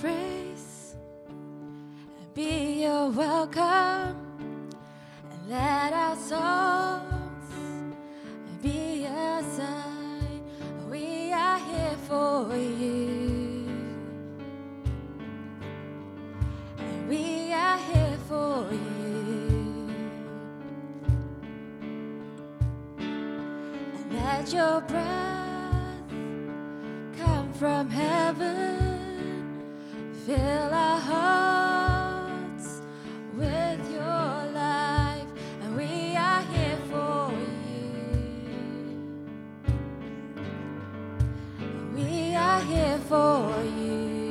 praise and be your welcome. And let our songs be a sign we are here for you. And we are here for you. And let your breath come from heaven. Fill our hearts with your life, and we are here for you. We are here for you.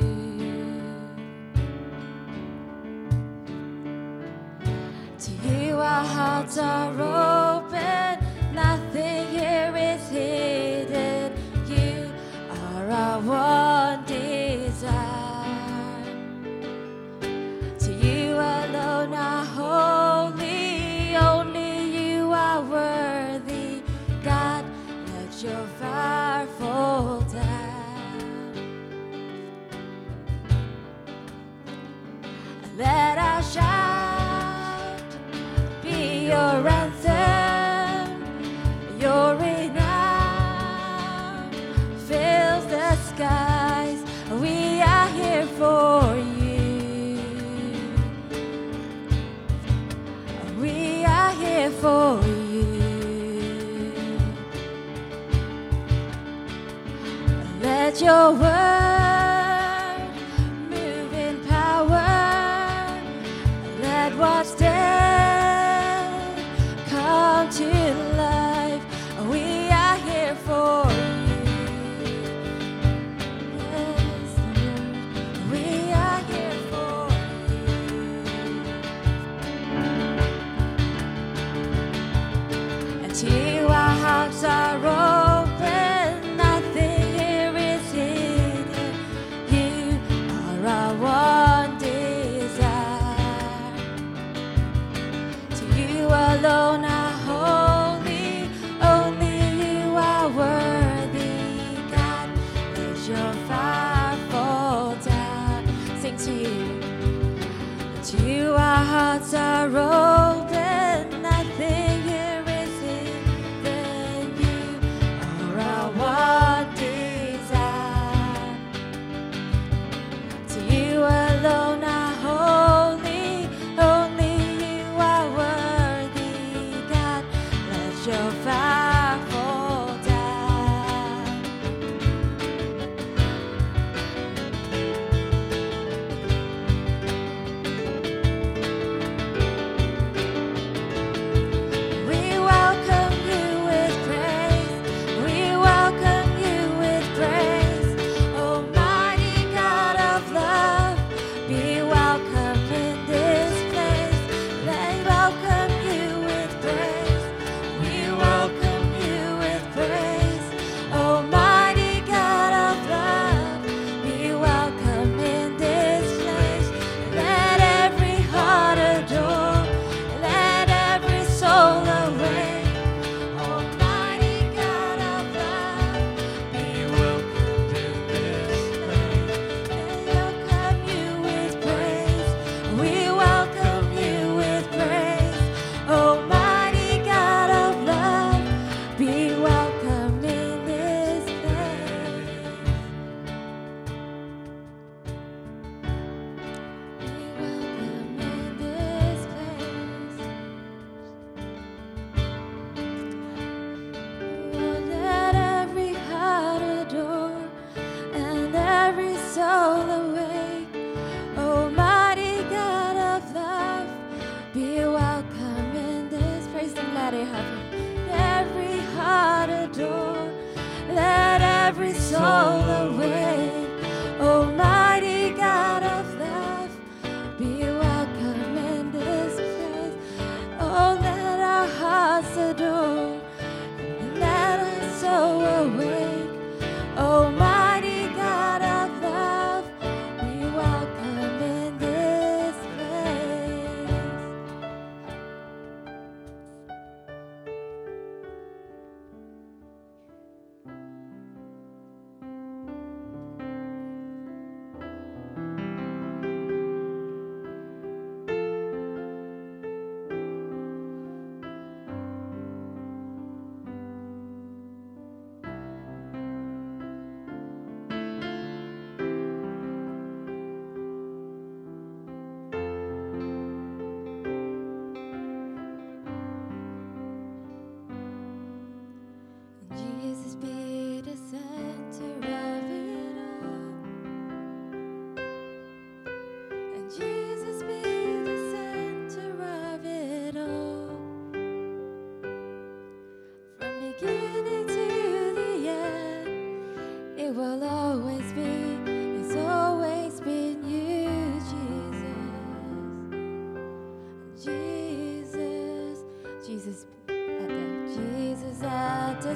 To you, our hearts are open. empty. you, our hearts are open.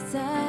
在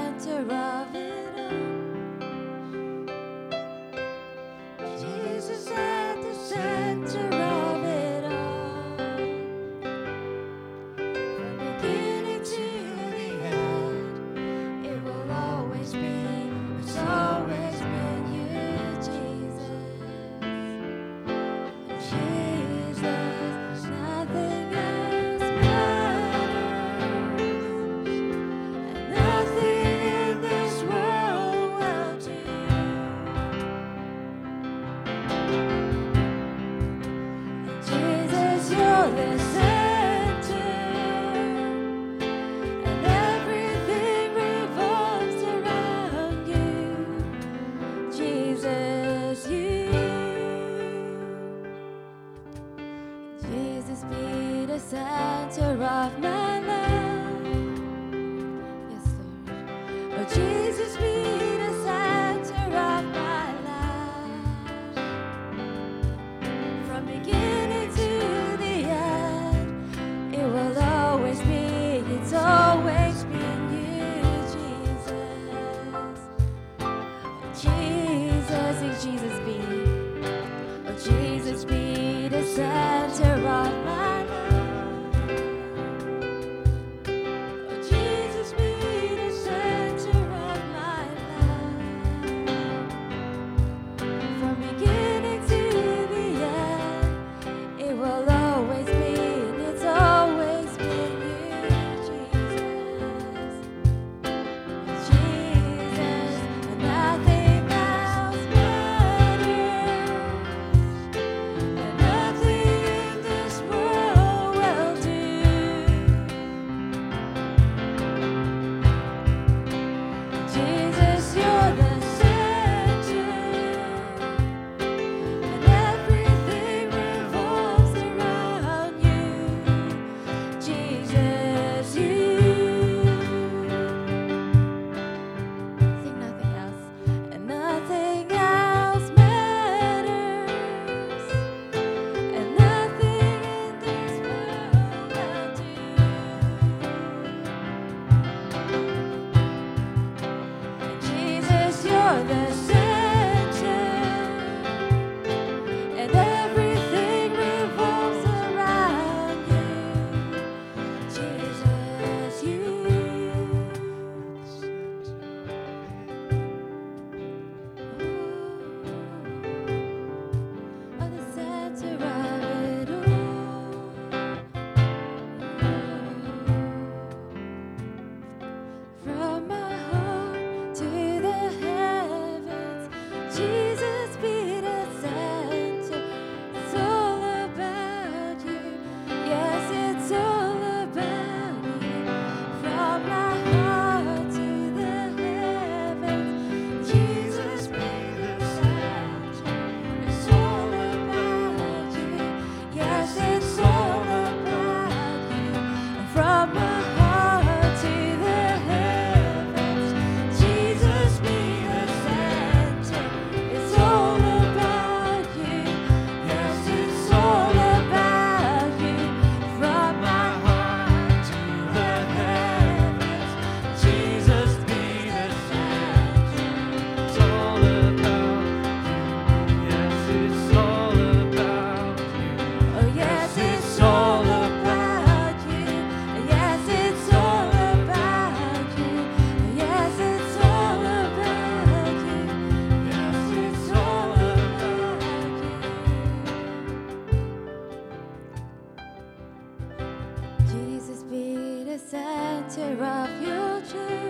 center of your journey.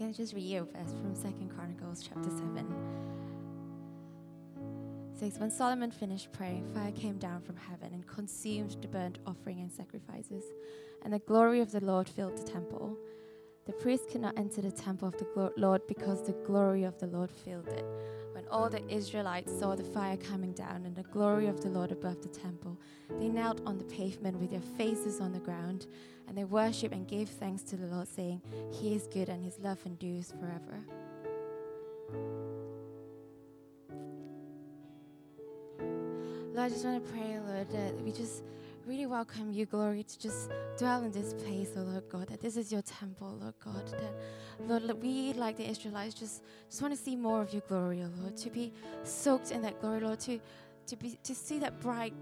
going to just read you a verse from Second Chronicles chapter 7. It says, When Solomon finished praying, fire came down from heaven and consumed the burnt offering and sacrifices, and the glory of the Lord filled the temple. The priests could not enter the temple of the Lord because the glory of the Lord filled it all the Israelites saw the fire coming down and the glory of the Lord above the temple, they knelt on the pavement with their faces on the ground, and they worshiped and gave thanks to the Lord, saying, He is good and His love endures forever. Lord, I just want to pray, Lord, that we just really welcome you, glory, to just dwell in this place, oh Lord God, that this is your temple, Lord God, that Lord, we like the Israelites just just want to see more of your glory, oh Lord, to be soaked in that glory, Lord, to to be to see that bright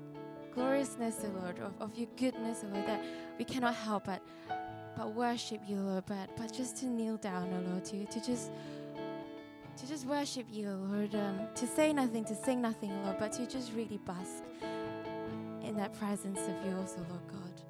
gloriousness, oh Lord, of, of your goodness, oh Lord, that we cannot help but but worship you, Lord, but but just to kneel down, oh Lord, to to just to just worship you, Lord, um, to say nothing, to sing nothing, Lord, but to just really bask that presence of yours, O oh Lord God.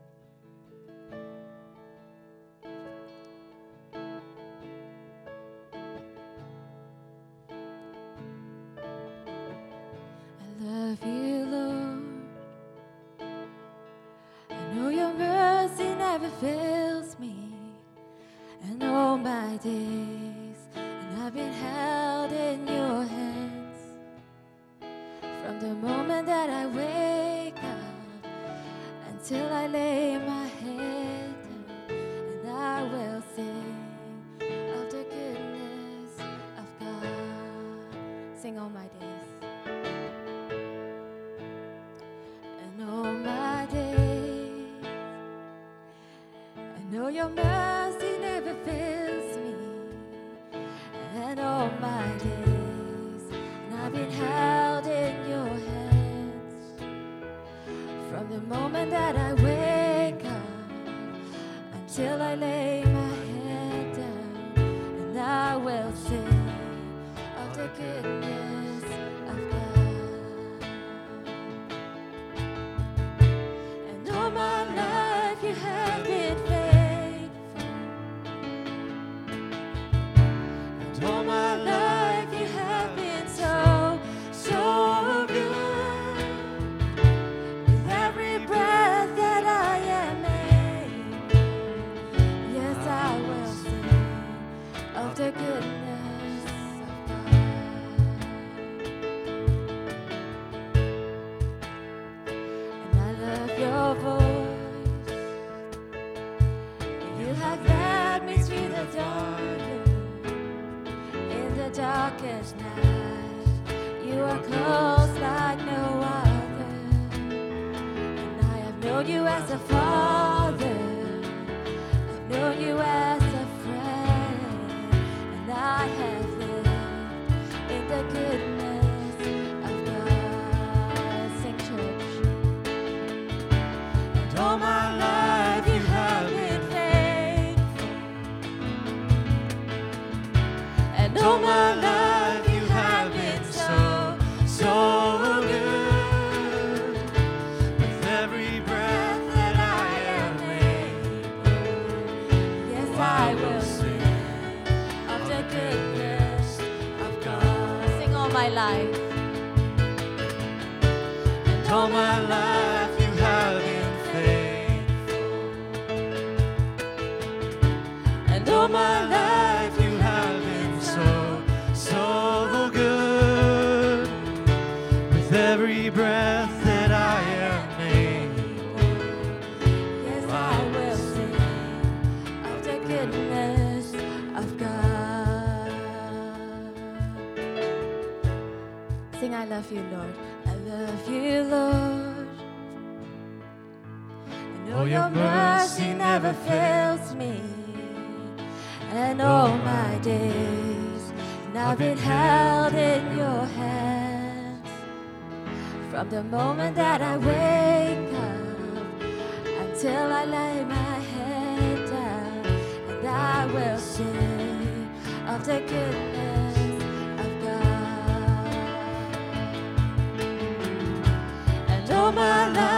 my life.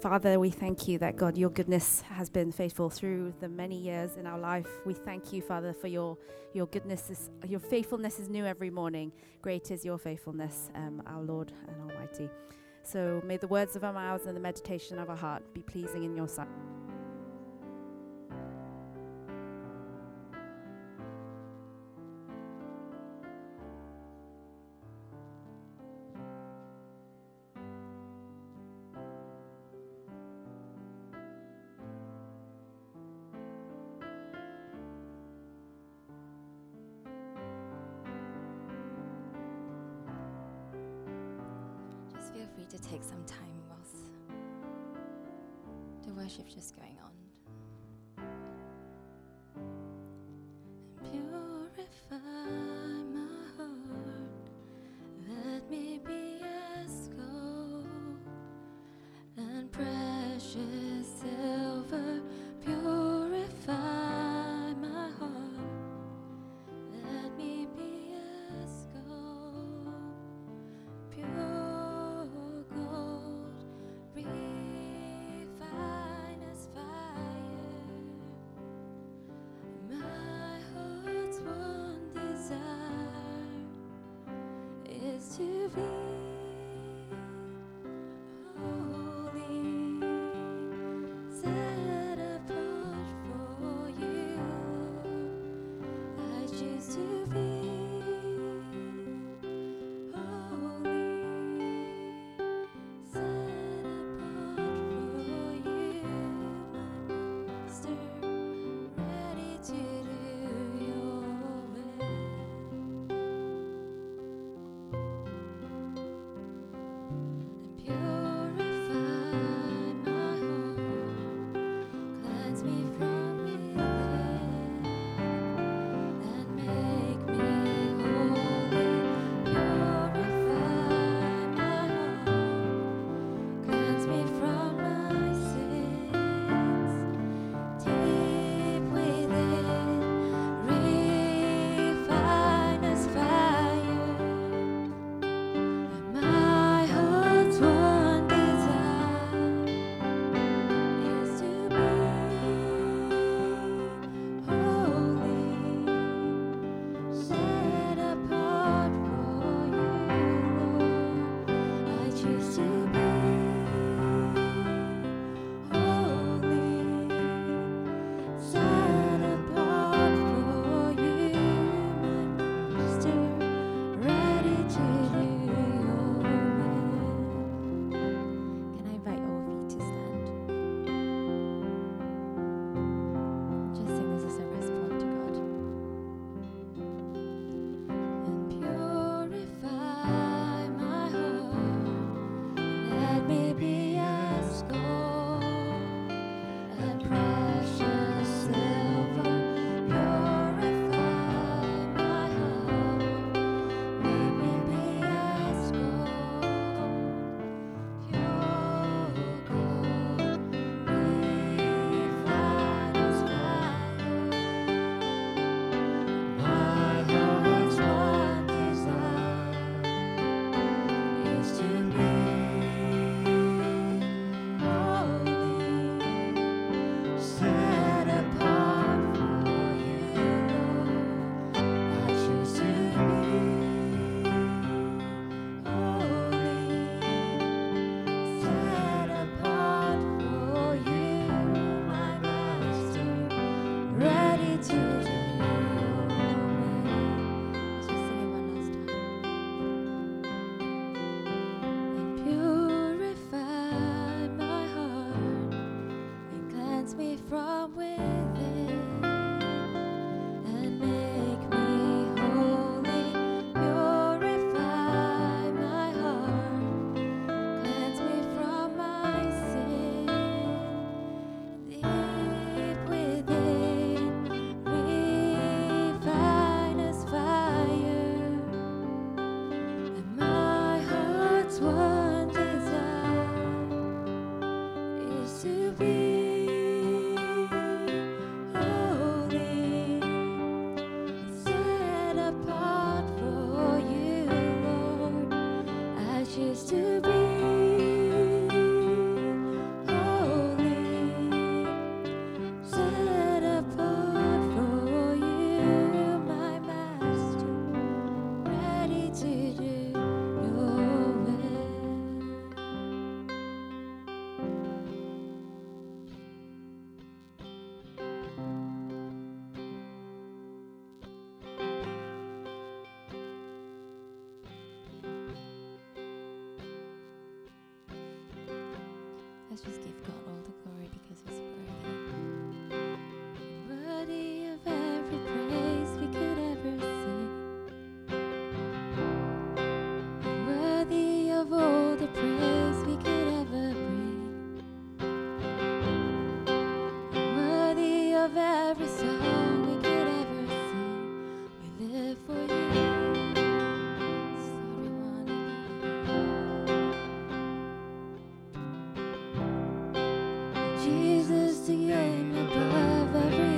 Father, we thank you that God, your goodness has been faithful through the many years in our life. We thank you, Father, for your your goodness, is, your faithfulness is new every morning. Great is your faithfulness, um, our Lord and Almighty. So may the words of our mouths and the meditation of our heart be pleasing in your sight. The name above every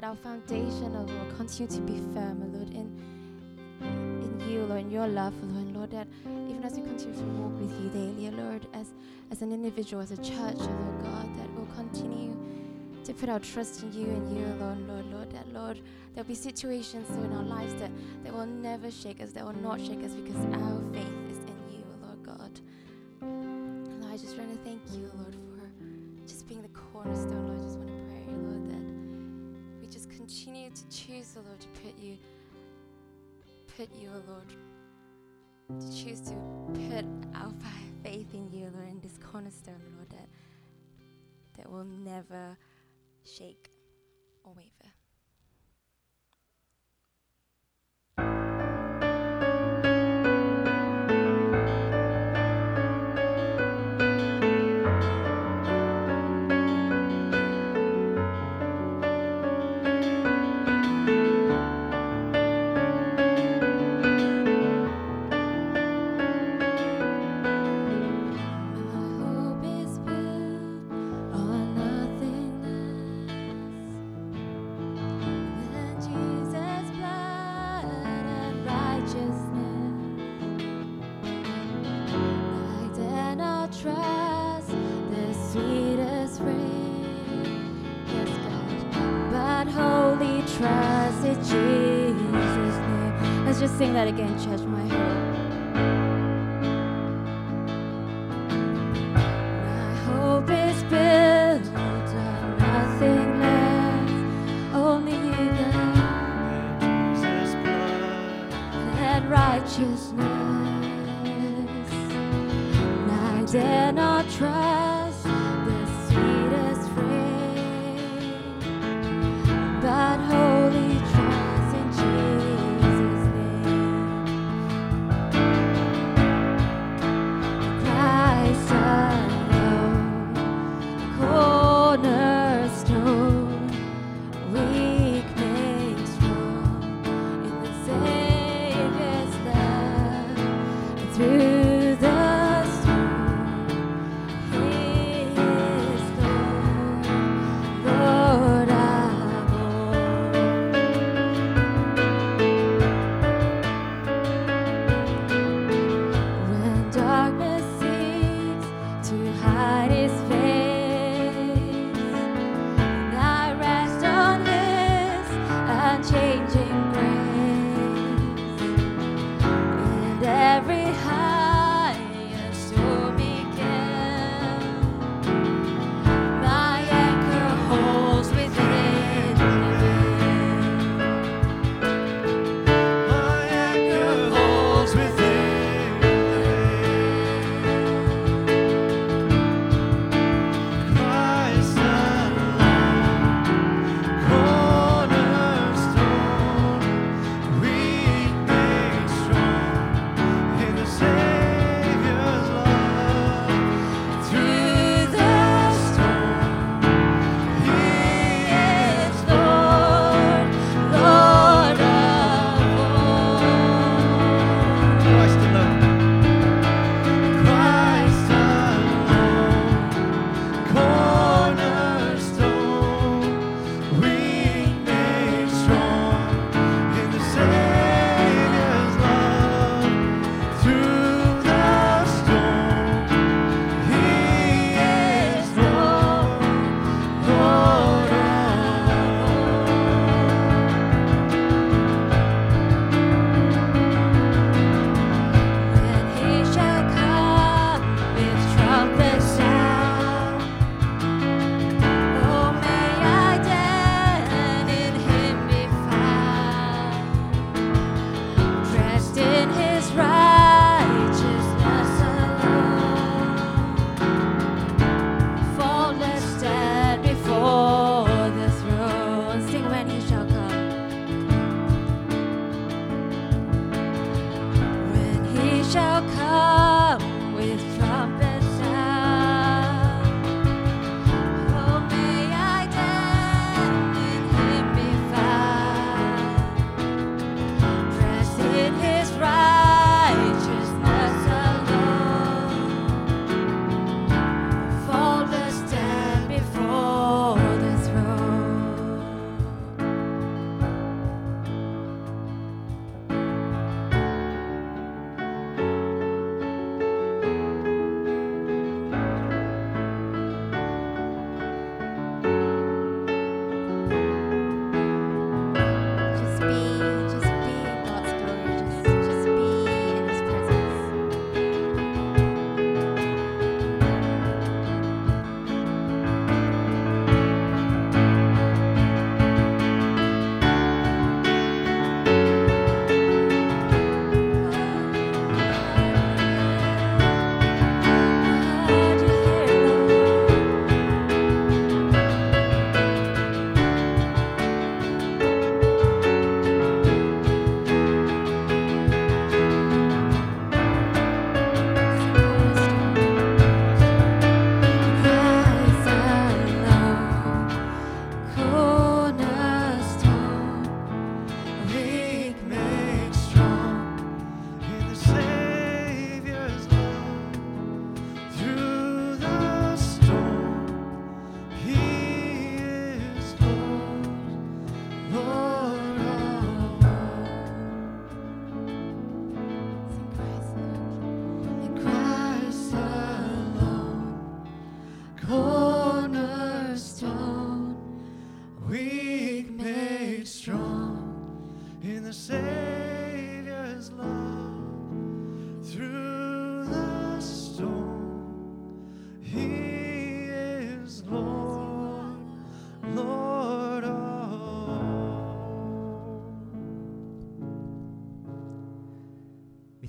that our foundation, Lord, continue to be firm, Lord, in in you, Lord, in your love, Lord, and Lord, that even as we continue to walk with you daily, Lord, as as an individual, as a church, Lord God, that we'll continue to put our trust in you and you alone, Lord, Lord, that Lord, there'll be situations in our lives that, that will never shake us, that will not shake us because our faith is in you, Lord God. Lord, I just want to thank you, Lord, for just being the cornerstone, Lord. Continue to choose, oh Lord, to put you, put you, oh Lord, to choose to put our faith in you, Lord, in this cornerstone, Lord, that that will never shake or waver.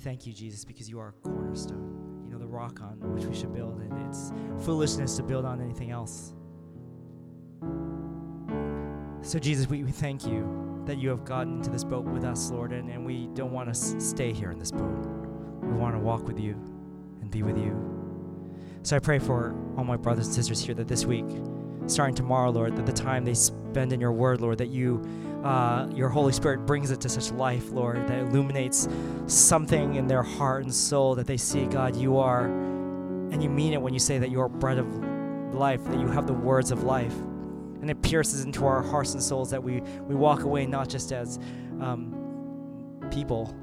Thank you, Jesus, because you are a cornerstone, you know, the rock on which we should build, and it's foolishness to build on anything else. So, Jesus, we, we thank you that you have gotten into this boat with us, Lord, and, and we don't want to s- stay here in this boat. We want to walk with you and be with you. So I pray for all my brothers and sisters here that this week, starting tomorrow, Lord, that the time they spend in your word, Lord, that you, uh, your Holy Spirit brings it to such life, Lord, that illuminates something in their heart and soul that they see, God, you are, and you mean it when you say that you are bread of life, that you have the words of life. And it pierces into our hearts and souls that we, we walk away not just as um, people,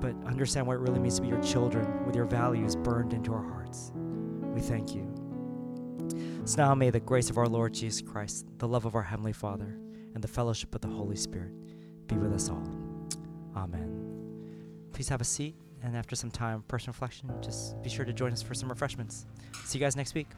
but understand what it really means to be your children with your values burned into our hearts. We thank you. So now may the grace of our Lord Jesus Christ, the love of our Heavenly Father, and the fellowship of the Holy Spirit be with us all. Amen. Please have a seat, and after some time of personal reflection, just be sure to join us for some refreshments. See you guys next week.